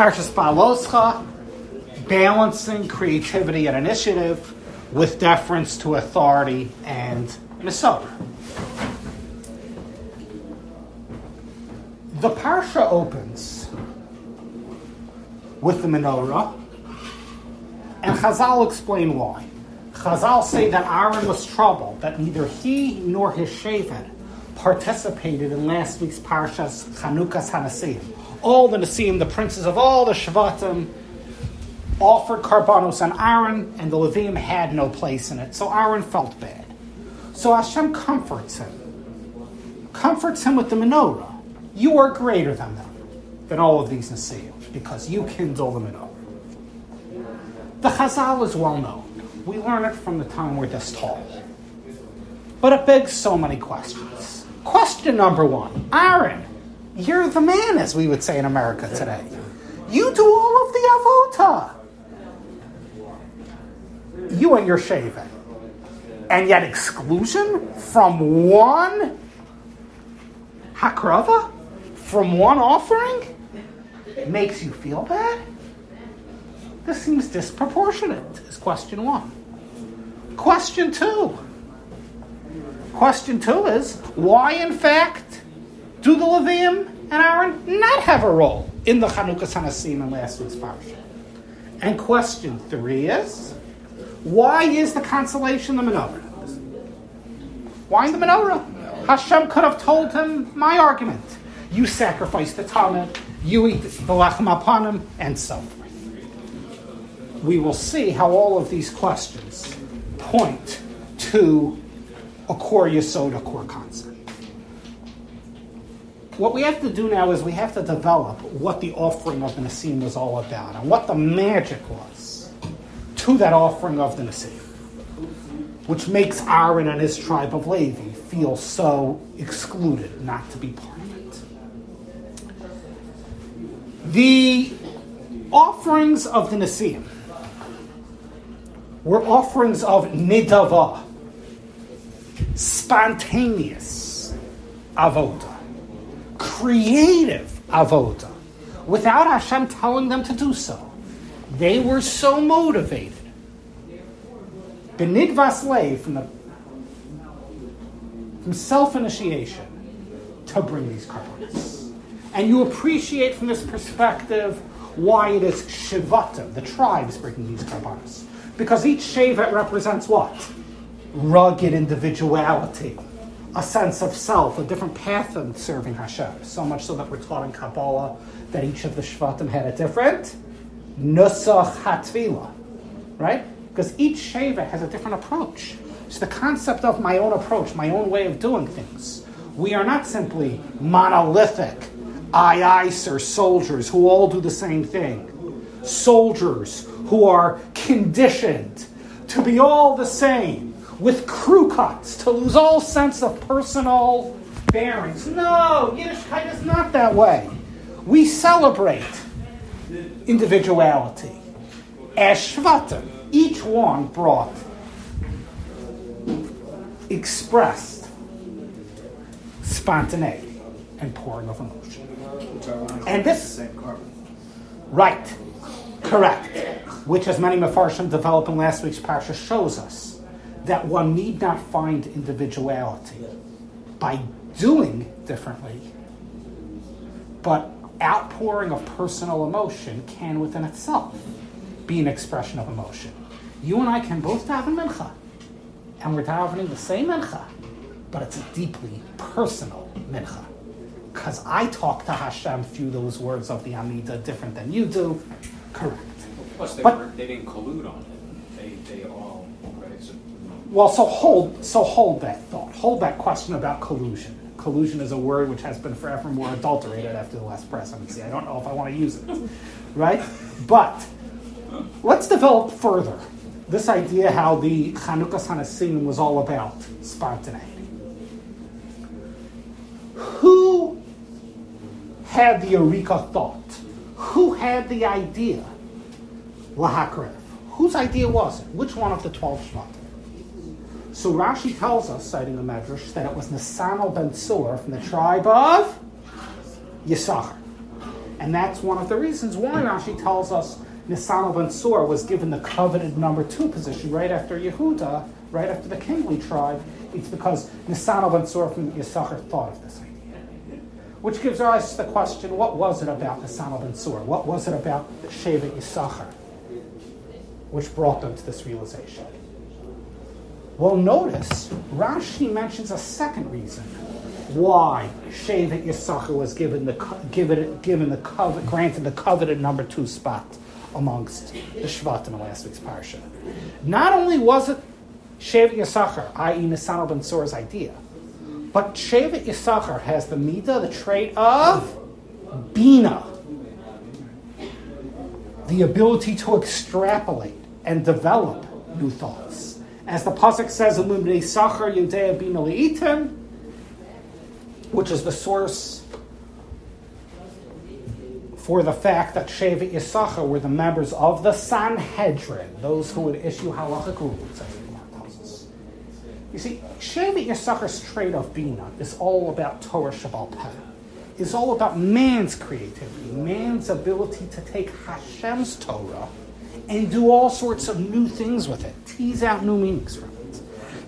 Parshas Baloscha, balancing creativity and initiative with deference to authority and Masorah. The Parsha opens with the menorah, and Chazal explain why. Chazal say that Aaron was troubled, that neither he nor his Shevet participated in last week's Parshas Chanukas Hanasim. All the Nasim, the princes of all the Shvatim, offered Karbanos on Aaron, and the Levim had no place in it. So Aaron felt bad. So Hashem comforts him. Comforts him with the menorah. You are greater than them, than all of these Nasim, because you kindle the menorah. The Chazal is well known. We learn it from the time we're this tall. But it begs so many questions. Question number one Aaron, you're the man, as we would say in America today. You do all of the avoda. You and your Shevet. And yet exclusion from one hakrava? From one offering? Makes you feel bad? This seems disproportionate, is question one. Question two. Question two is why, in fact, do the Levim and Aaron not have a role in the Chanukah Hanasim in last week's parsha? And question three is why is the consolation the menorah? Why the menorah? Hashem could have told him my argument. You sacrifice the tamid, you eat the lechem hapanim, and so forth we will see how all of these questions point to a core yesod, a core concept. What we have to do now is we have to develop what the offering of the Nasim was all about and what the magic was to that offering of the Nasim, which makes Aaron and his tribe of Levi feel so excluded not to be part of it. The offerings of the Nasim were offerings of nidava, spontaneous avoda, creative avoda, without Hashem telling them to do so. They were so motivated. Benidvas lay from the from self-initiation to bring these karbonis. And you appreciate from this perspective why it is Shivatim, the tribes, bringing these karbonis. Because each Shevet represents what? Rugged individuality, a sense of self, a different path in serving Hashem. So much so that we're taught in Kabbalah that each of the Shvatim had a different Nusach Hatefila, right? Because each Shevet has a different approach. It's the concept of my own approach, my own way of doing things. We are not simply monolithic, aye or soldiers who all do the same thing. Soldiers who are conditioned to be all the same, with crew cuts, to lose all sense of personal bearings. No, Yiddishkeit is not that way. We celebrate individuality. As Shvatim, each one brought, expressed spontaneity and pouring of emotion. And this, right, correct which, as many Mefarshim developed in last week's parsha, shows us that one need not find individuality by doing differently, but outpouring of personal emotion can within itself be an expression of emotion. You and I can both daven mincha, and we're davening the same mincha, but it's a deeply personal mincha. Because I talk to Hashem through those words of the Amida different than you do. Correct. Plus, they, But- weren't, they didn't collude on it. They, they all, right? So, Well, so hold, so hold that thought. Hold that question about collusion. Collusion is a word which has been forever more adulterated after the last presidency. I don't know if I want to use it, right? But let's develop further this idea how the Chanukah Hanasim was all about spontaneity. Who had the Eureka thought? Who had the idea? Lahakrev. Whose idea was it? Which one of the 12 Shvatim? So Rashi tells us, citing the Medrash, that it was Nisanel ben Tzur from the tribe of Yisachar. And that's one of the reasons why Rashi tells us Nisan ben Sur was given the coveted number two position right after Yehuda, right after the kingly tribe. It's because Nisan ben Sur from Yisachar thought of this idea. Which gives rise to the question, what was it about Nisan ben Sur? What was it about Shevet Yisachar? Which brought them to this realization. Well, notice Rashi mentions a second reason why Shevet Yisachar was given the given given the covet, granted the coveted number two spot amongst the Shvatim in last week's parsha. Not only was it Shevet Yisachar, i.e., Nisan ben Sur's idea, but Shevet Yisachar has the midah, the trait of bina, the ability to extrapolate and develop new thoughts as the pasuk says, "Illuminate Sachar Bina Leitim," which is the source for the fact that Shevet Yisachar were the members of the Sanhedrin, those who would issue halachic us. You see, Shevet Yisachar's trade of Bina is all about Torah Shabbal Peh. Is all about man's creativity, man's ability to take Hashem's Torah and do all sorts of new things with it, tease out new meanings from it.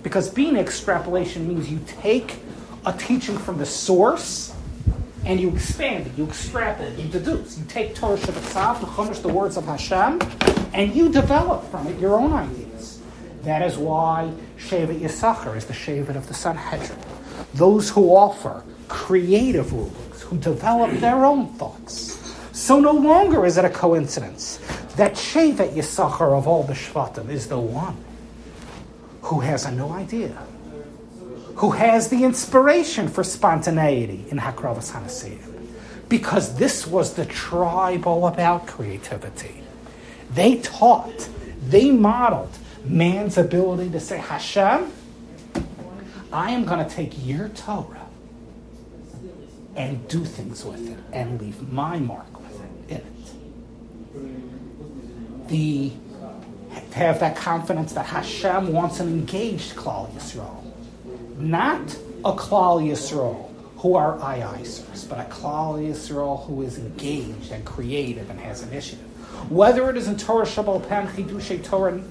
Because being extrapolation means you take a teaching from the source and you expand it, you extrapolate, you deduce. You take Torah Shabbat Chumash, the words of Hashem, and you develop from it your own ideas. That is why Shevet Yisachar is the Shevet of the Sanhedrin. Those who offer creative rulings, who develop their own thoughts. So no longer is it a coincidence that Shevet Yisachar of all the Shvatim is the one who has a new idea, who has the inspiration for spontaneity in Hakravas Hanasiyim. Because this was the tribe all about creativity. They taught, they modeled man's ability to say, Hashem, I am going to take your Torah and do things with it and leave my mark the have that confidence that Hashem wants an engaged Klal Yisrael, not a Klal Yisrael who are aisers, but a Klal Yisrael who is engaged and creative and has initiative. Whether it is in Torah Shabbal Pen Chidushay Torah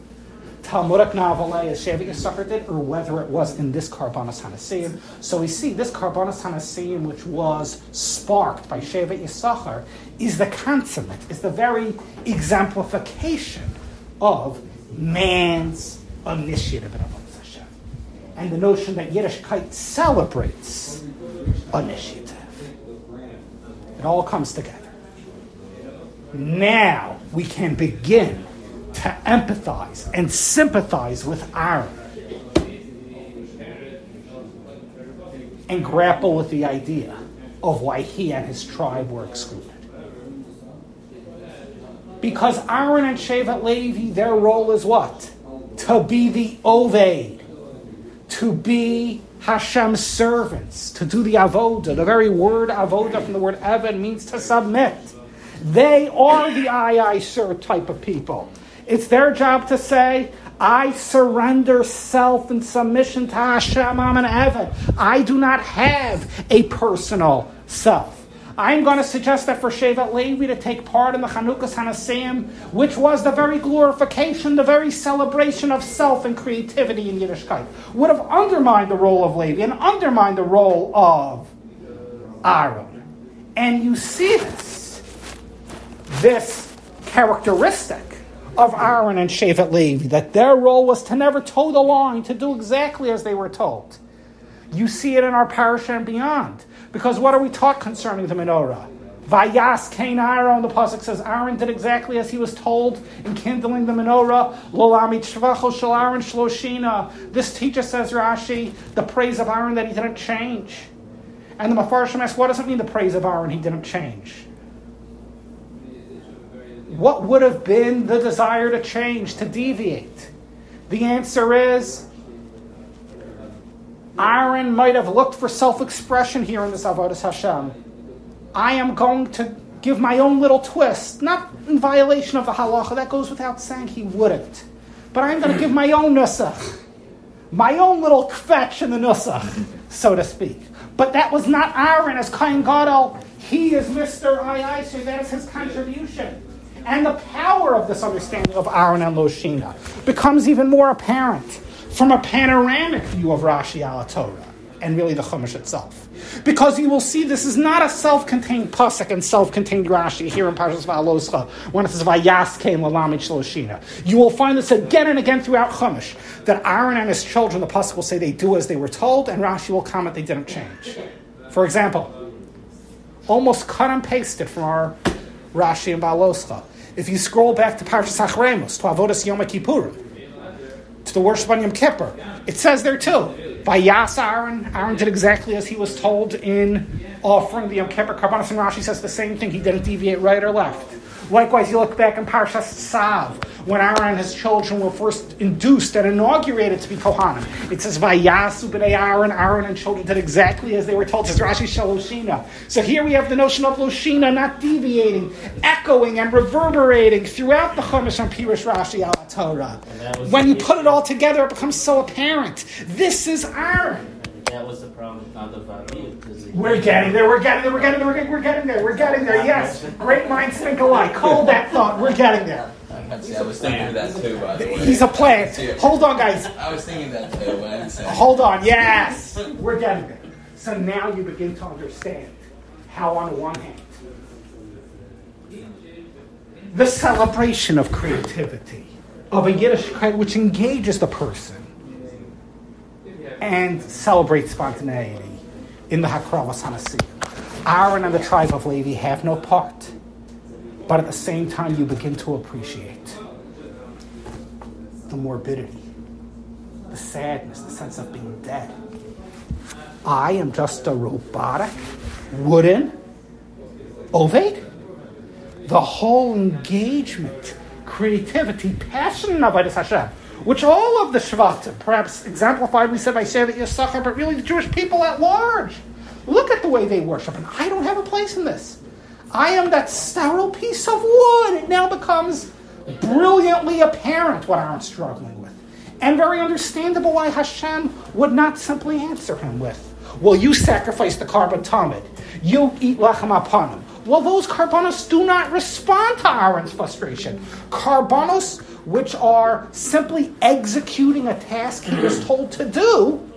Talmudic Navalei eh, as Shevet Yisachar did, or whether it was in this Karbanas Hanasiyim. So we see this Karbanas Hanasiyim, which was sparked by Shevet Yisachar, is the consummate, is the very exemplification of man's initiative in Avodah Hashem. And the notion that Yiddishkeit celebrates initiative. It all comes together. Now we can begin to empathize and sympathize with Aaron and grapple with the idea of why he and his tribe were excluded. Because Aaron and Shevet Levi, their role is what? To be the Oved, to be Hashem's servants, to do the avoda. The very word avoda from the word Evan means to submit. They are the I, I, sir type of people. It's their job to say, I surrender self and submission to Hashem, I'm an Evan. I do not have a personal self. I'm going to suggest that for Shevet Levi to take part in the Chanukas Hanassim, which was the very glorification, the very celebration of self and creativity in Yiddishkeit, would have undermined the role of Levi and undermined the role of Aaron. And you see this, this characteristic of Aaron and Shevet Levi, that their role was to never toe the line, to do exactly as they were told. You see it in our parish and beyond. Because what are we taught concerning the menorah? Vayas Cain Aaron, the Pasuk says Aaron did exactly as he was told in kindling the menorah. Lolamit Shvacho Shal Aaron Shloshina. This teacher says Rashi, the praise of Aaron that he didn't change. And the Mefarshim asks, what does it mean the praise of Aaron he didn't change? What would have been the desire to change, to deviate? The answer is Aaron might have looked for self expression here in this Avodah Hashem. I am going to give my own little twist, not in violation of the halacha, that goes without saying he wouldn't. But I'm going to give my own nusach, my own little kvetch in the nusach, so to speak. But that was not Aaron as Kain Gadol. He is Mr. I, so that is his contribution. And the power of this understanding of Aaron and Loshina becomes even more apparent from a panoramic view of Rashi al Torah and really the Chumash itself. Because you will see this is not a self-contained pasuk and self-contained Rashi here in Parshas Va'aloscha when it says Vayas came Lalamid Shloshina. You will find this again and again throughout Chumash that Aaron and his children, the pasuk will say they do as they were told, and Rashi will comment they didn't change. For example, almost cut and pasted from our Rashi and Va'aloscha. If you scroll back to Parshas Acharei Mos, to Avodas Yom Kippurim, to the worship on Yom Kippur, it says there too by Yas Aaron. Aaron did exactly as he was told in offering the Yom Kippur Karbanos, and Rashi says the same thing. He didn't deviate right or left. Likewise, you look back in Parshas Tzav, when Aaron and his children were first induced and inaugurated to be Kohanim. It says, Vayasu b'nei Aaron, Aaron and children did exactly as they were told. It says Rashi Shaloshina. So here we have the notion of Loshina not deviating, echoing and reverberating throughout the Chumash and Pirush Rashi al Torah. When you put it all together, it becomes so apparent. This is Aaron. That was the problem with Nadav Avihu. We're getting there. We're getting there. We're getting there. We're getting, we're getting there. We're getting there. Yes. Great minds think alike. Hold that thought. We're getting there. See, I was thinking of that too, by the way. He's a plant. Hold on, guys. I was thinking that too when I said. Hold on. Yes. We're getting there. So now you begin to understand how, on one hand, the celebration of creativity, of a Yiddishkeit which engages the person and celebrates spontaneity in the Hakravas Hanasiyah. Aaron and the tribe of Levi have no part, but at the same time, you begin to appreciate the morbidity, the sadness, the sense of being dead. I am just a robotic, wooden ovate. The whole engagement, creativity, passion of Avodas Hashem, which all of the Shvatim, perhaps exemplified, we said by Shevet Yisachar, but really the Jewish people at large, look at the way they worship, and I don't have a place in this. I am that sterile piece of wood. It now becomes brilliantly apparent what I'm struggling with. And very understandable why Hashem would not simply answer him with, Well, you sacrifice the korban tamid. You eat lechem apanim. Well, those korbanos do not respond to Aaron's frustration. Korbanos, which are simply executing a task he was told to do,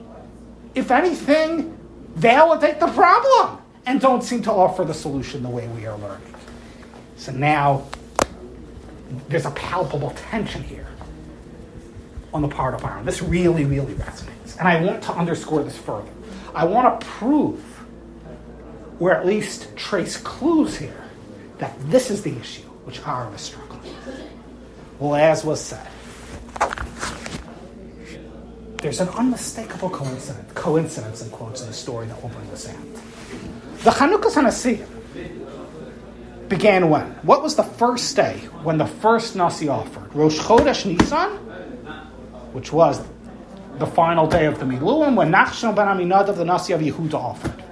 if anything, validate the problem and don't seem to offer the solution the way we are learning. So now there's a palpable tension here on the part of Aaron. This really, really resonates. And I want to underscore this further. I want to prove, or at least trace clues here, that this is the issue which Aaron is struggling with. Well, as was said, there's an unmistakable coincidence, coincidence in quotes in the story that will bring this out. The Chanukah Hanasiyah began when? What was the first day when the first Nasi offered? Rosh Chodesh Nisan, which was the final day of the Miluim, when Nachshon ben Aminadav, the Nasi of Yehuda, offered.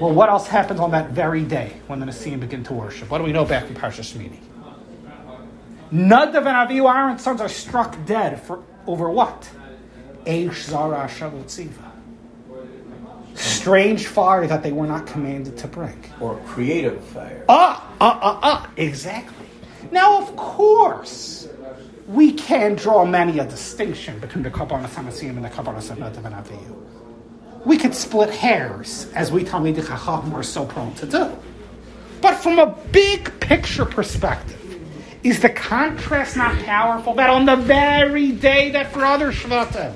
Well, what else happens on that very day when the Nasiim begin to worship? What do we know back in Parsha Shmini? Nadav and Avihu, Aaron's sons, are struck dead for over what? Eish Zara Shavutziva. Strange fire that they were not commanded to bring. Or creative fire. Ah, ah, ah, ah, exactly. Now, of course, we can draw many a distinction between the Kabbalah Samasim and the Kabbalah Nadav and Avihu. We could split hairs, as we Talmidei Chacham are so prone to do. But from a big picture perspective, is the contrast not powerful that on the very day that for other Shvatim,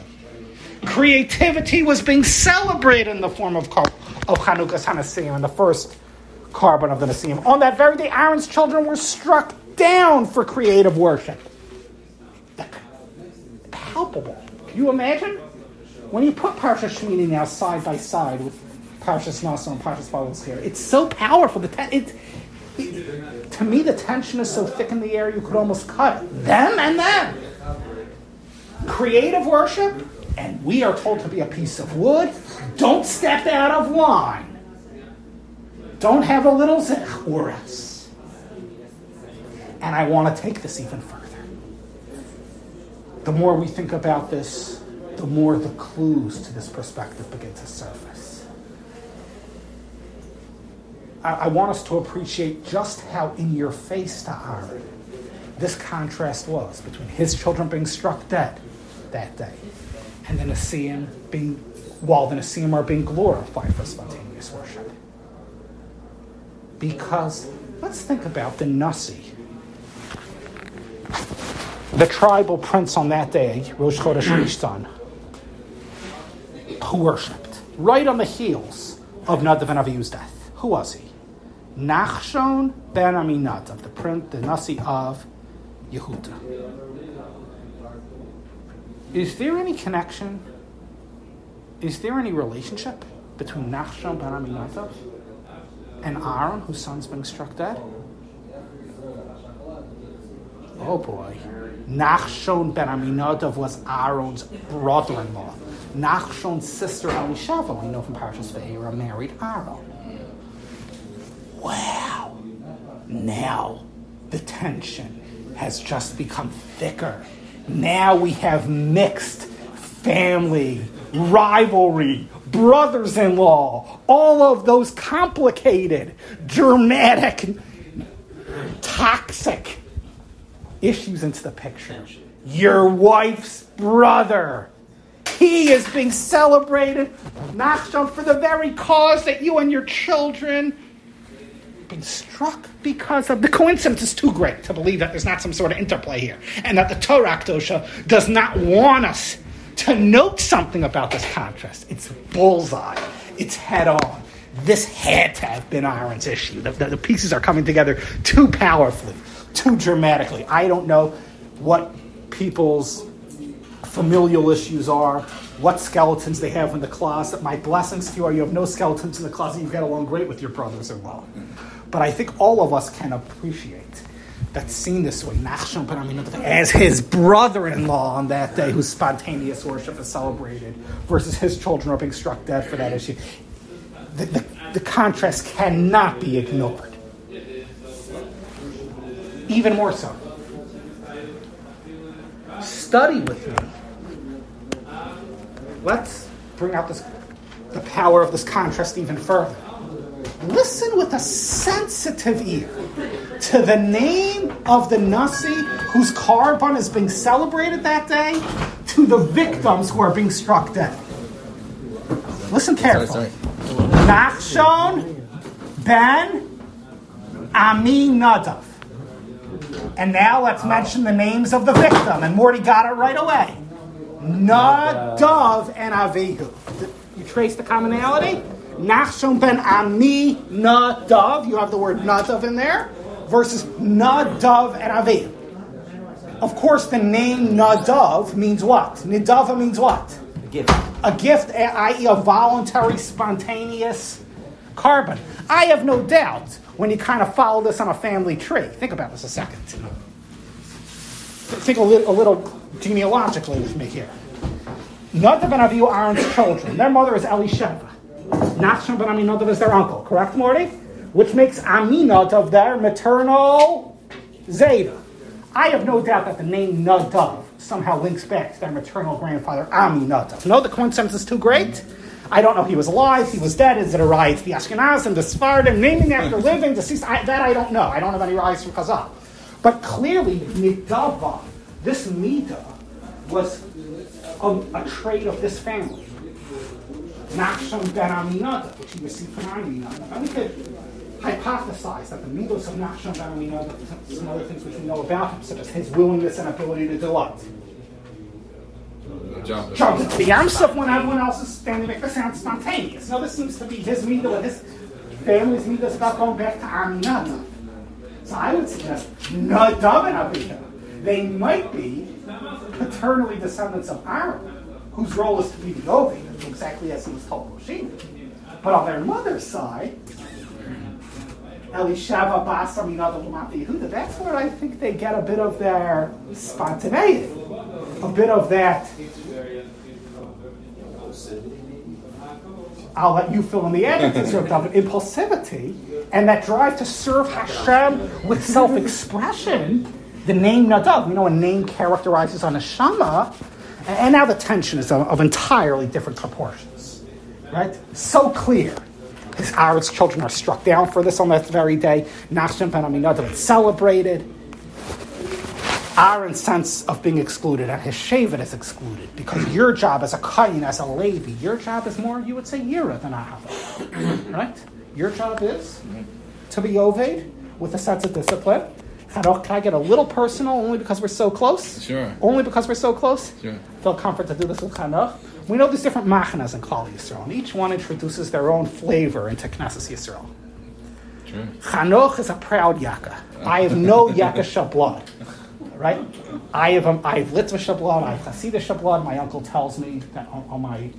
creativity was being celebrated in the form of, of Chanukah's Hanasim and the first korban of the Nasim. On that very day, Aaron's children were struck down for creative worship. Palpable. Can you imagine? When you put Parsha Shmini now side by side with Parshas Naso and Parshas here, it's so powerful. The it, it, to me, the tension is so thick in the air you could almost cut it. Them and them. Creative worship, and we are told to be a piece of wood. Don't step out of line. Don't have a little else. And I want to take this even further. The more we think about this, the more the clues to this perspective begin to surface. I, I want us to appreciate just how in your face to Aaron this contrast was between his children being struck dead that day and the Nicaean being, while the Nicaean are being glorified for spontaneous worship. Because let's think about the Nasi, the tribal prince on that day, Rosh Chodesh Rishon, who worshipped right on the heels of Nadav and Avihu's death. Who was he? Nachshon ben Aminadav, the prince, the Nasi of Yehuda. Is there any connection? Is there any relationship between Nachshon ben Aminadav and Aaron, whose son's being struck dead? Oh boy. Nachshon ben Aminadav was Aaron's brother-in-law. Nachshon's sister Elisheva, we know from Parshas Va'eira, married Aaron. Wow. Now the tension has just become thicker. Now we have mixed family, rivalry, brothers in law, all of those complicated, dramatic, toxic issues into the picture. Your wife's brother. He is being celebrated, Nachshon, for the very cause that you and your children have been struck because of the coincidence is too great to believe that there's not some sort of interplay here, and that the Torah Kedosha does not want us to note something about this contrast. It's bullseye. It's head on. This had to have been Aaron's issue. The, the, the pieces are coming together too powerfully, too dramatically. I don't know what people's familial issues are, what skeletons they have in the closet. My blessings to you are you have no skeletons in the closet. You get along great with your brothers in law. But I think all of us can appreciate that seen this way, as his brother-in-law on that day, whose spontaneous worship is celebrated, versus his children are being struck dead for that issue. The, the, the contrast cannot be ignored. Even more so. Study with me. Let's bring out this, the power of this contrast even further listen with a sensitive ear to the name of the Nasi whose korban is being celebrated that day, to the victims who are being struck dead. Listen carefully. Nachshon ben Aminadav. And now let's mention the names of the victim. And Morty got it right away. Nadav and Avihu. You trace the commonality? Nachshon ben Ami Nadav, you have the word Nadav in there, versus Nadav and Avihu. Of course, the name Nadav means what? Nidava means what? A gift. A gift, eh, i.e., a voluntary, spontaneous korban. I have no doubt when you kind of follow this on a family tree. Think about this a second. Think a little, a little genealogically with me here. Nadav and Avihu Aaron's children. Their mother is Elisheva. Nachshon ben Aminadav is their uncle, correct, Morty? Which makes Aminadav their maternal Zeide. I have no doubt that the name Nadav somehow links back to their maternal grandfather Aminadav. No, the coincidence is too great. I don't know if he was alive, he was dead. Is it a rise the Ashkenazim, the Sephardim, naming after living, deceased? I, that I don't know. I don't have any rise from Chazal. But clearly, Nidava, this Mida, was a, a trait of this family. Nachshon ben Aminadav, which he received from Aminadav. And we could hypothesize that the midos of Nachshon ben Aminadav, some other things which we know about him, such as his willingness and ability to delight. Jump. Jump the Yamsuf when everyone else is standing make the sound spontaneous. No, this seems to be his midah and his family's midah about going back to Aminadav. So I would suggest Nadav and Avihu. They might be paternally descendants of Aaron whose role is to be the Ovi, exactly as he was told Moshe. But on their mother's side, Elisheva Bas Aminadav Lamati Yehuda, that's where I think they get a bit of their spontaneity, a bit of that. I'll let you fill in the adjectives of impulsivity and that drive to serve Hashem with self-expression. The name Nadav, you know, a name characterizes on a shama, and now the tension is of, entirely different proportions, right? So clear. His Aaron's children are struck down for this on that very day. Nachshon ben Aminadav is celebrated. Aaron's sense of being excluded and his Shevet is excluded because your job as a Kain, as a Levi, your job is more, you would say, Yira than Ahava. right? Your job is to be Oved with a sense of discipline. Can I get a little personal only because we're so close? Sure. Only because we're so close? Sure. Feel comfort to do this with Chanukah. We know there's different machanas in Klal Yisrael, and each one introduces their own flavor into Knesset Yisrael. True. Chanuch is a proud yaka. I have no yakasha blood, right? I have um, I have Litvisha blood. I have Hasidisha blood. My uncle tells me that on, on my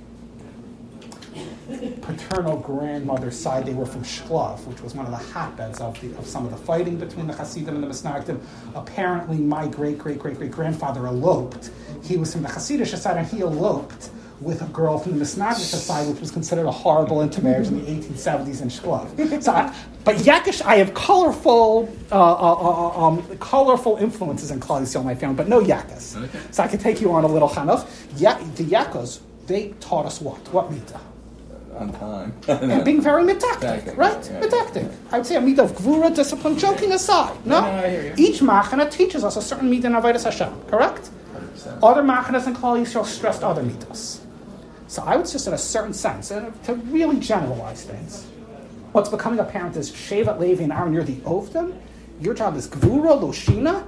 paternal grandmother's side, they were from Shklov, which was one of the hotbeds of, the, of some of the fighting between the Hasidim and the Misnagdim. Apparently, my great great great great grandfather eloped. He was from the Hasidic side, and he eloped with a girl from the Misnagdic side, which was considered a horrible intermarriage in the 1870s in Shklov. So, I, but Yakish, I have colorful, uh, uh, uh, um, colorful influences in Klal Yisrael, my family, but no Yakas. Okay. So I can take you on a little Chanukh. Ya- the Yakos, they taught us what? What mita? On time. and being very medactic, Medactic, right? yeah. Medactic. I would say a midah of gvura, discipline, joking aside. No? No, no, I hear you. Each machana teaches us a certain midah in Avodas Hashem, correct? 100%. Other machanas in Klal Yisrael stressed other midas. So I would just, in a certain sense, and to really generalize things, what's becoming apparent is Shevet, Levi, and Aaron, you're the Ovdim. Your job is Gvura, Loshina.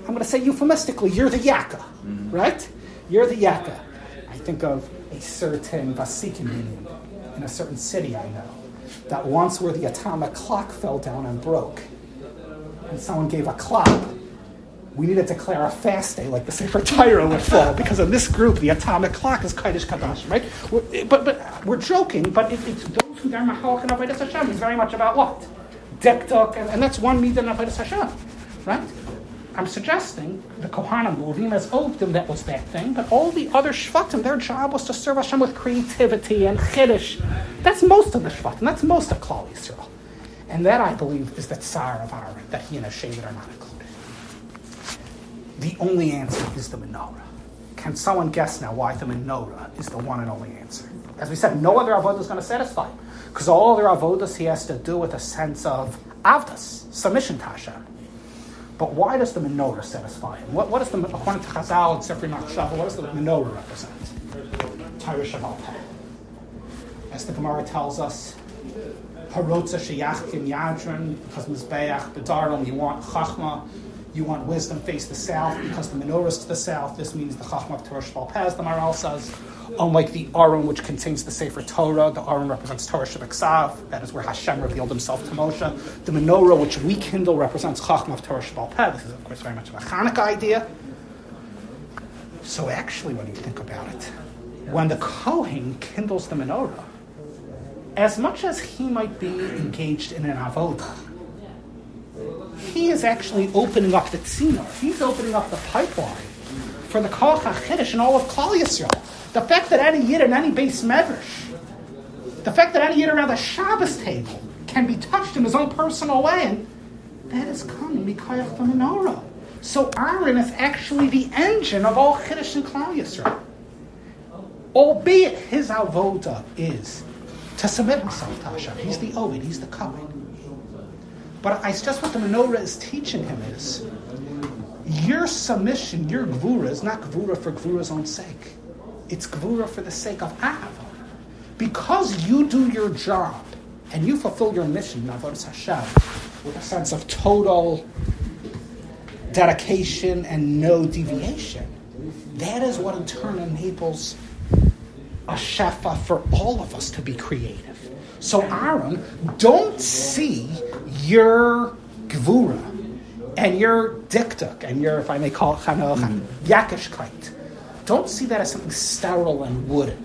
I'm going to say euphemistically, you're the Yaka, mm-hmm. right? You're the Yaka. I think of a certain Vasikin minyan in a certain city I know that once where the atomic clock fell down and broke, and someone gave a clap, we need to declare a fast day like the Sefer Torah would fall because in this group the atomic clock is Kaddish Kadash, right? We're, but, but we're joking, but it, it's those who are Mahalach and Avodah Hashem is very much about what? Dekdok, and, and that's one midah in Avodah Hashem, right? I'm suggesting the Kohanim Levim as Ovdim, that was that thing, but all the other Shvatim, their job was to serve Hashem with creativity and Chiddush. That's most of the Shvatim, that's most of Klal Yisrael. And that, I believe, is the Tsar of Aaron, that he and Shevet are not included. The only answer is the menorah. Can someone guess now why the menorah is the one and only answer? As we said, no other avodah is going to satisfy because all other avodas he has to do with a sense of avdas, submission to Hashem. But why does the menorah satisfy him? What, does the according to Chazal and Sefer what does the menorah represent? Torah Shabbat. As the Gemara tells us, Parotza sheyachkin yadrin, because mizbeach bedarim, you want chachma, you want wisdom face the south, because the menorah is to the south. This means the chachma of Torah Shval Pez, the Maharal says. Unlike the Aron, which contains the Sefer Torah, the Aron represents Torah Shabbat That is where Hashem revealed himself to Moshe. The menorah, which we kindle, represents chachma of Torah Shval Pez. This is, of course, very much of a Hanukkah idea. So actually, when you think about it, when the Kohen kindles the menorah, as much as he might be engaged in an avodah, he is actually opening up the tzina. He's opening up the pipeline for the Kol HaChiddush and all of Klal Yisrael. The fact that any yid and any beis medrash, the fact that any yid around the Shabbos table can be touched in his own personal way, and that is coming Mikayach the menorah. So Aaron is actually the engine of all Chiddush and Klal Yisrael. Albeit his avoda is to submit himself to Hashem. He's the Ovid, he's the Kohen. But I suggest what the menorah is teaching him is your submission, your gvura is not gvura for gvura's own sake. It's gvura for the sake of Ahava. Because you do your job and you fulfill your mission, Avodas Hashem, with a sense of total dedication and no deviation, that is what in turn enables a shefa for all of us to be creative. So, Aaron, don't see your gvura and your diktuk and your, if I may call it chanoch, mm-hmm. yakishkeit. Don't see that as something sterile and wooden.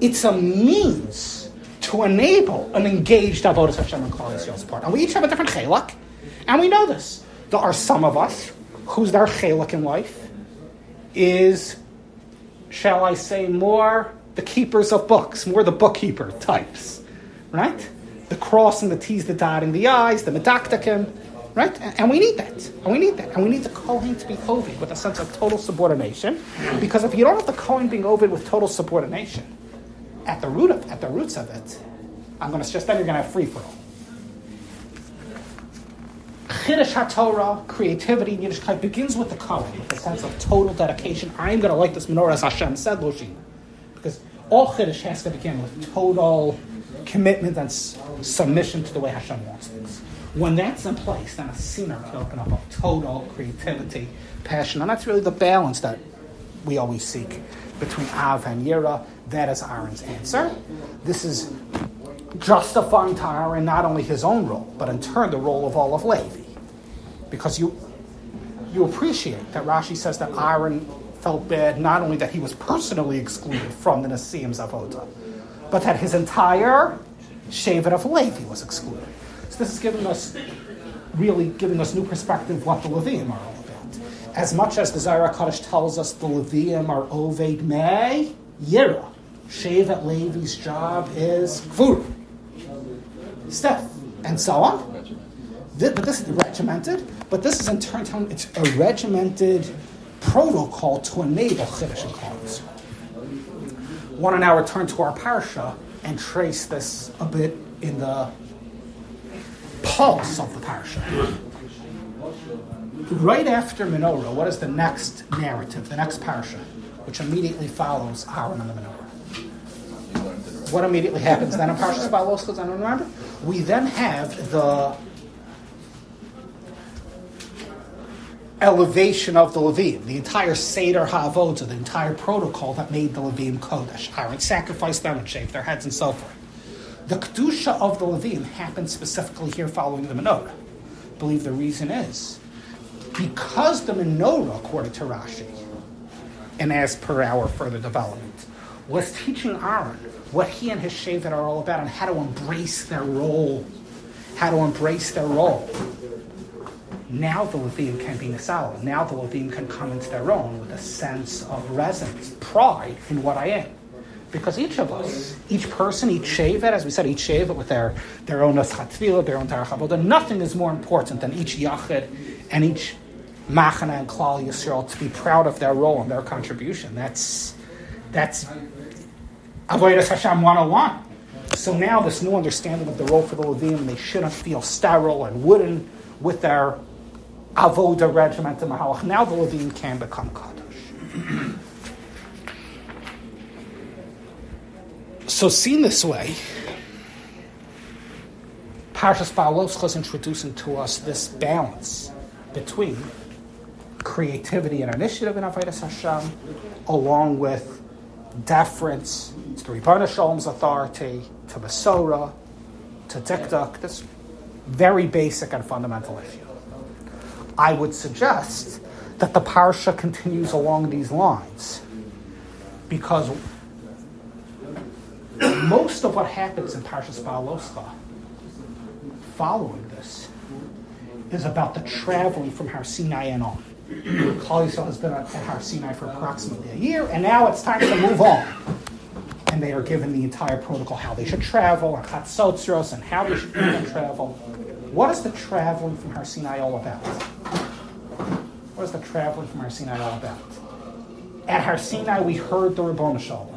It's a means to enable an engaged avodas Hashem and Klal Yisrael's part. And we each have a different chelak, and we know this. There are some of us whose their chelak in life is shall I say, more the keepers of books, more the bookkeeper types, right? The cross and the T's, the dotting the I's, the medaktakim, right? And, we need that. And we need that. And we need the Kohen to be Ovid with a sense of total subordination. Because if you don't have the Kohen being Ovid with total subordination, at the root of at the roots of it, I'm to suggest then you're to have free for all. Chiddush HaTorah, creativity in Yiddishkeit, begins with the Kohen, with a sense of total dedication. I'm going to light this menorah as Hashem said, Loshina. Because all Chiddush has to begin with total commitment and submission to the way Hashem wants. When that's in place, then a sinner can open up a total creativity, passion, and that's really the balance that we always seek between Av and Yira. That is Aaron's answer. This is justifying to Aaron not only his own role, but in turn the role of all of Levi. Because you you appreciate that Rashi says that Aaron felt bad not only that he was personally excluded from the Nasiim's Avoda, but that his entire Shevet of Levi was excluded. This is giving us really giving us new perspective what the Levium are all about. As much as the Zara Kaddish tells us the Levium are Oved May, Yira. Shevet Levi's job is Gvur, Steph, and so on. Thi- but this is regimented, but this is in turn it's a regimented protocol to enable Chiddush and. Want to now return to our parsha and trace this a bit in the pulse of the parsha. Right after menorah, what is the next narrative, the next parsha, which immediately follows Aaron and the menorah? What immediately happens then in Balos? Does anyone remember? We then have the elevation of the Levim, the entire Seder HaAvodah, the entire protocol that made the Levim Kodesh. Aaron sacrificed them and shaved their heads and so forth. The Kedusha of the Levim happened specifically here following the Menorah. I believe the reason is because the Menorah, according to Rashi, and as per our further development, was teaching Aaron what he and his Shevet are all about and how to embrace their role. How to embrace their role. Now the Levim can be Nisala. Now the Levim can come into their own with a sense of resonance, pride in what I am. Because each of us, each person, each Shevet, as we said, each Shevet with their, their own Aschat their own Tarach Avodah, nothing is more important than each Yachid and each Machana and Klal Yisrael to be proud of their role and their contribution. That's, that's Avodah Hashem 101. So now this new understanding of the role for the Levim, they shouldn't feel sterile and wooden with their avoda regiment and mahalach. Now the Levim can become kaddish. so seen this way, Parshas Baaloscha is introducing to us this balance between creativity and initiative in Avodah Hashem, along with deference to Rebbeinu Shalom's authority, to Masora, to dikduk, this very basic and fundamental issue. I would suggest that the parsha continues along these lines because most of what happens in Parshas Baaloscha following this is about the traveling from Har Sinai and on. Klal Yisrael has been at Har Sinai for approximately a year, and now it's time to move on. And they are given the entire protocol, how they should travel, and chatzotzeros, and how they should travel. What is the traveling from Har Sinai all about? What is the traveling from Har Sinai all about? At Har Sinai, we heard the Rabboni Shalom.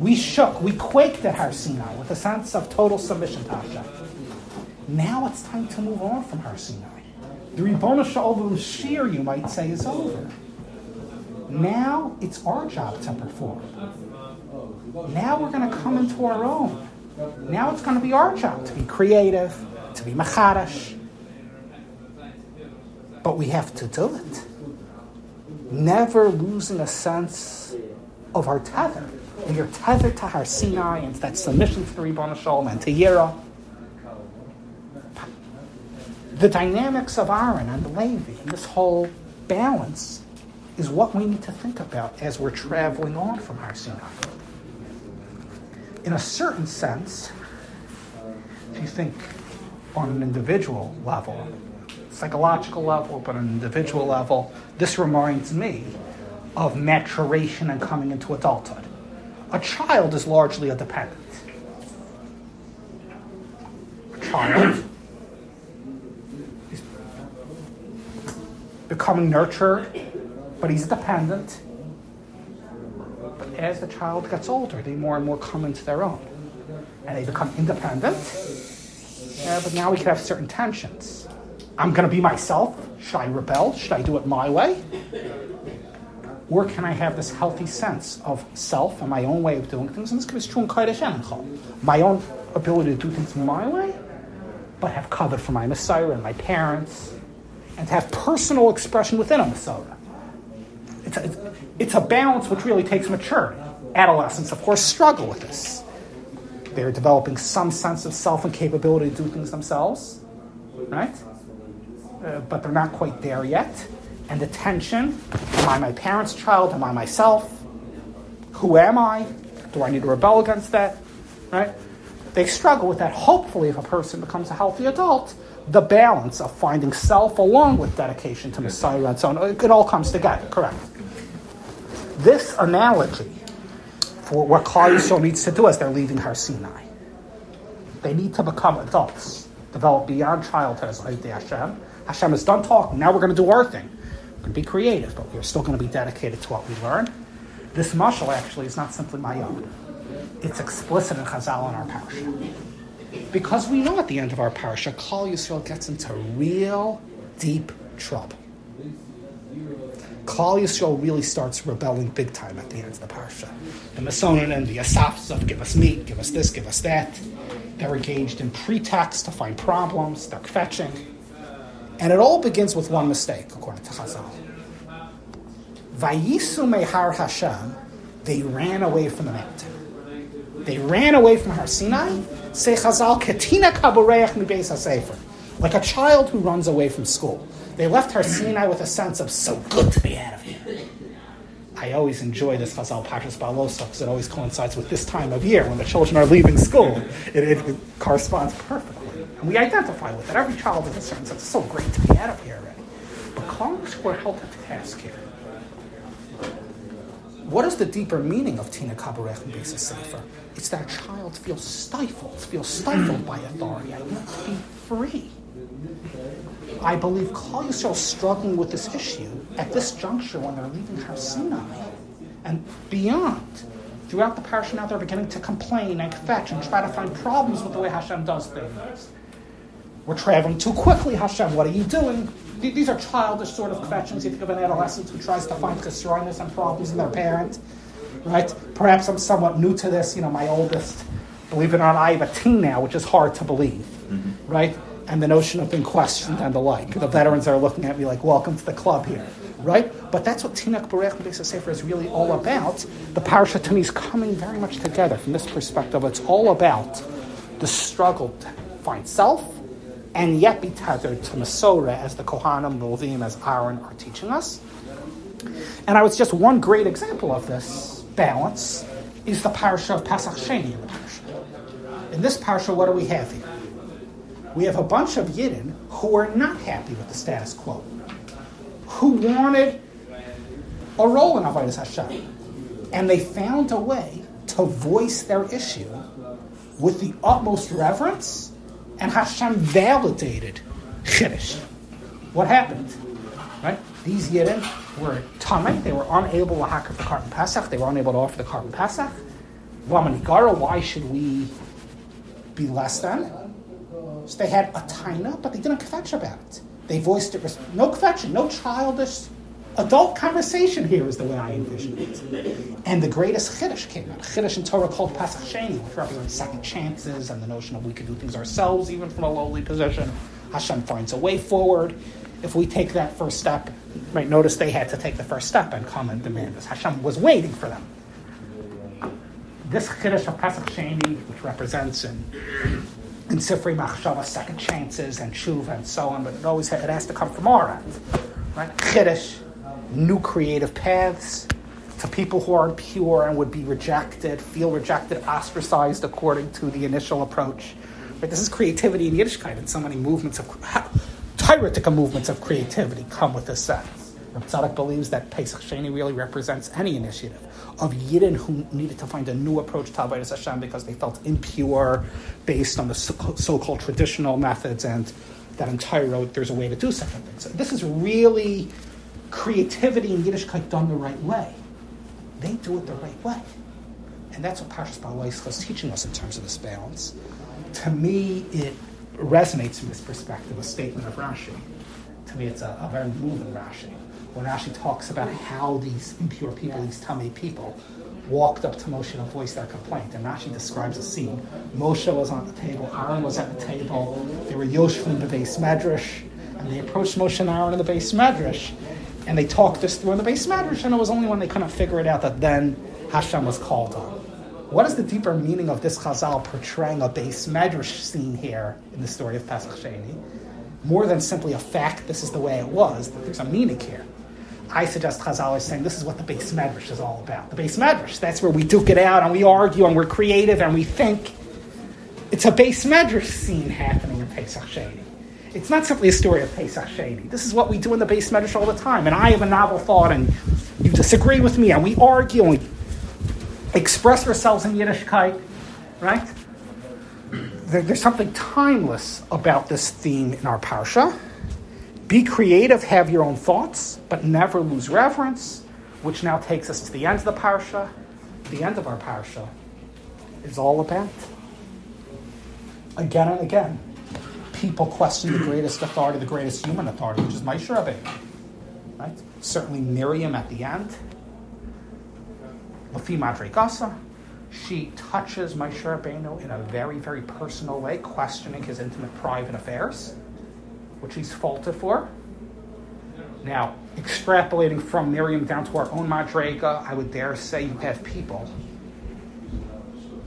We shook, we quaked at Har Sinai with a sense of total submission to Hashem. Now it's time to move on from Har Sinai. The Ribbon Shalom shear, you might say, is over. Now it's our job to perform. Now we're going to come into our own. Now it's going to be our job to be creative, to be machadash. But we have to do it. Never losing a sense of our tether. We are tethered to Har Sinai and that submission to the Ribbon Shalom and to Yira the dynamics of Aaron and Levi, and this whole balance, is what we need to think about as we're traveling on from Har Sinai. In a certain sense, if you think on an individual level, psychological level, but on an individual level, this reminds me of maturation and coming into adulthood. A child is largely a dependent. A child is becoming nurtured, but he's dependent. But as the child gets older, they more and more come into their own. and they become independent. Uh, but now we can have certain tensions. I'm going to be myself. Should I rebel? Should I do it my way? Or can I have this healthy sense of self and my own way of doing things? And this is true in Kodesh and Chol. My own ability to do things my way, but have cover for my Mesorah and my parents, and to have personal expression within a Mesorah. It's a, it's a balance which really takes maturity. Adolescents, of course, struggle with this. They're developing some sense of self and capability to do things themselves, right? Uh, but they're not quite there yet. And the tension am I my parents' child? Am I myself? Who am I? Do I need to rebel against that? Right? They struggle with that. Hopefully, if a person becomes a healthy adult, the balance of finding self along with dedication to Mesorah and so on, it all comes together, correct? This analogy for what Klal Yisrael needs to do as they're leaving Har Sinai. They need to become adults, develop beyond childhood as Hashem. Hashem is done talking. Now we're going to do our thing. Going to be creative, but we're still going to be dedicated to what we learn. This mashal actually is not simply my own. It's explicit in Chazal in our parasha. Because we know at the end of our parasha, Klal Yisrael gets into real deep trouble. Klal Yisrael really starts rebelling big time at the end of the parsha. The Masonin and the Asafsuf give us meat, give us this, give us that. They're engaged in pretext to find problems. They're kvetching. And it all begins with one mistake, according to Chazal. Vayisu mehar Hashem, they ran away from the mountain. They ran away from Har Sinai. Say Chazal, ketina kabureach mi beis like a child who runs away from school. They left Har Sinai with a sense of so good to be out of here. I always enjoy this Chazal Parshas Behalosicha because it always coincides with this time of year when the children are leaving school. It, it corresponds perfectly. And we identify with it. Every child has a sense. It's so great to be out of here already. But Congress were held to task here. What is the deeper meaning of Tina Kabarech and Besa Sefer? It's that child feels stifled, feels stifled by authority. I want to be free. I believe Klal Yisrael struggling with this issue at this juncture when they're leaving Har Sinai and beyond. Throughout the parasha now they're beginning to complain and fetch and try to find problems with the way Hashem does things. We're traveling too quickly, Hashem. What are you doing? These are childish sort of questions. You think of an adolescent who tries to find chesroinus and problems in their parent, right? Perhaps I'm somewhat new to this. You know, my oldest, believe it or not, I have a teen now, which is hard to believe, mm-hmm. right? and the notion of being questioned and the like. The veterans are looking at me like, welcome to the club here, right? But that's what Tinak Berech B'Beis Sefer is really all about. The parasha to me is coming very much together from this perspective. It's all about the struggle to find self and yet be tethered to Masorah as the Kohanim, the Levim, as Aaron are teaching us. And I was just one great example of this balance is the parasha of Pesach Sheni in the. In this parasha, what do we have here? we have a bunch of Yidden who are not happy with the status quo, who wanted a role in Avodah Hashem. And they found a way to voice their issue with the utmost reverence, and Hashem validated Chiddush. What happened? Right? These Yidden were tamei, they were unable to hack the Korban Pesach, they were unable to offer the Korban Pesach. Why should we be less than? So they had a taina, but they didn't kvetch about it. They voiced it. No kvetching, no childish adult conversation here is the way I envision it. And the greatest chiddush came out. In Torah called Pesach Sheni, which represents second chances and the notion of we can do things ourselves, even from a lowly position. Hashem finds a way forward. If we take that first step, right, notice they had to take the first step and come and demand this. Hashem was waiting for them. This chiddush of Pesach Sheni, which represents in in Sifri Machshava, second chances and Shuv and so on, but it always it has to come from our end. Right? Chiddush, new creative paths to people who aren't pure and would be rejected, feel rejected, ostracized according to the initial approach. Right? This is creativity in Yiddishkeit, and so many movements of Tyratica movements of creativity come with this sense. Tzadok believes that Pesach Sheni really represents any initiative of Yidden who needed to find a new approach to Avodah Hashem because they felt impure based on the so-called traditional methods and that entire road, there's a way to do things. So this is really creativity in Yiddishkeit done the right way. They do it the right way. And that's what Parshas Behalosicha is teaching us in terms of this balance. To me, it resonates from this perspective, a statement of Rashi. To me, it's a, a very moving Rashi. When Rashi talks about how these impure people, these Tamei people, walked up to Moshe and voiced their complaint. And Rashi describes a scene. Moshe was on the table, Aaron was at the table, they were Yoshvim in the beis medrash, and they approached Moshe and Aaron in the beis medrash, and they talked this through in the beis medrash, and it was only when they couldn't figure it out that then Hashem was called on. What is the deeper meaning of this Chazal portraying a beis medrash scene here in the story of Pesach Sheni? More than simply a fact, this is the way it was, that there's a meaning here. I suggest Chazal is saying this is what the beis medrash is all about. The beis medrash, that's where we duke it out and we argue and we're creative and we think. It's a beis medrash scene happening in Pesach Sheni. It's not simply a story of Pesach Sheni. This is what we do in the beis medrash all the time. And I have a novel thought and you disagree with me and we argue and we express ourselves in Yiddishkeit, right? There, there's something timeless about this theme in our parsha. Be creative, have your own thoughts, but never lose reverence, which now takes us to the end of the parsha. The end of our parsha is all about, again and again, people question the greatest authority, the greatest human authority, which is Moshe Rabbeinu. Right? Certainly Miriam at the end, Lafi Madrigasa, she touches Moshe Rabbeinu in a very, very personal way, questioning his intimate private affairs, which he's faulted for. Now, extrapolating from Miriam down to our own Madrega, I would dare say you have people,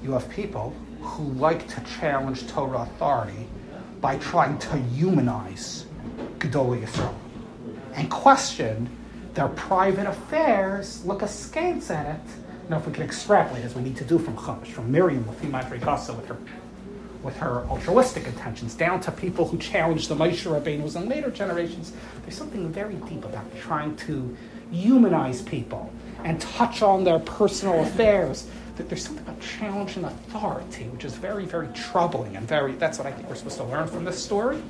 you have people who like to challenge Torah authority by trying to humanize Gedolei Yisrael and question their private affairs, look askance at it. Now, if we can extrapolate, as we need to do from Chumash, from Miriam, Lafi Madrigasa, with her with her altruistic intentions, down to people who challenge the Moshe Rabbeinu's in later generations, there's something very deep about trying to humanize people and touch on their personal affairs. That there's something about challenging authority, which is very, very troubling and very. That's what I think we're supposed to learn from this story,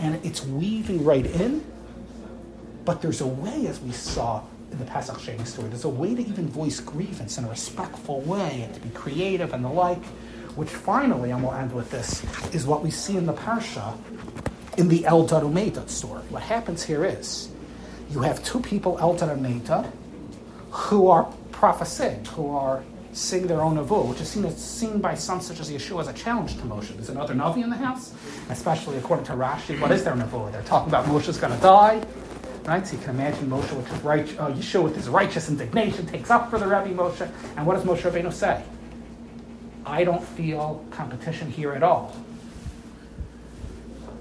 and it's weaving right in. But there's a way, as we saw in the Pesach Sheni story, there's a way to even voice grievance in a respectful way and to be creative and the like which finally, and we'll end with this, is what we see in the Parsha in the Eldad Umeidad story. What happens here is you have two people, Eldad and Umeidad, who are prophesying, who are sing their own Navu, which is seen, as, seen by some such as Yehoshua as a challenge to Moshe. There's another Navi in the house, especially according to Rashi. What is their Navu? They're talking about Moshe's going to die, right? So you can imagine Moshe with his right, uh, Yehoshua with his righteous indignation takes up for the Rebbe Moshe, and what does Moshe Rabbeinu say? I don't feel competition here at all.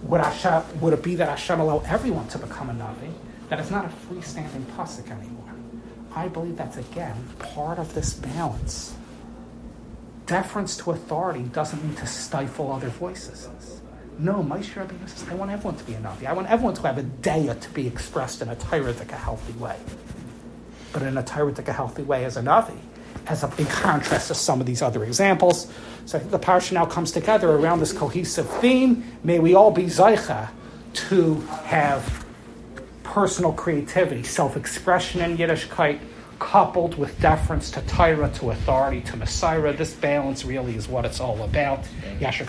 Would, Hashem, would it be that Hashem allow everyone to become a Navi? That it's not a freestanding pasuk anymore. I believe that's again part of this balance. Deference to authority doesn't mean to stifle other voices. No, Moshe Rabbeinu says, I want everyone to be a Navi. I want everyone to have a daya to be expressed in a a healthy way. But in a a healthy way as a Navi as a, in contrast to some of these other examples. So I think the parsha now comes together around this cohesive theme. May we all be zaycha to have personal creativity, self-expression in Yiddishkeit, coupled with deference to Torah, to authority, to Mesorah. This balance really is what it's all about. Yashar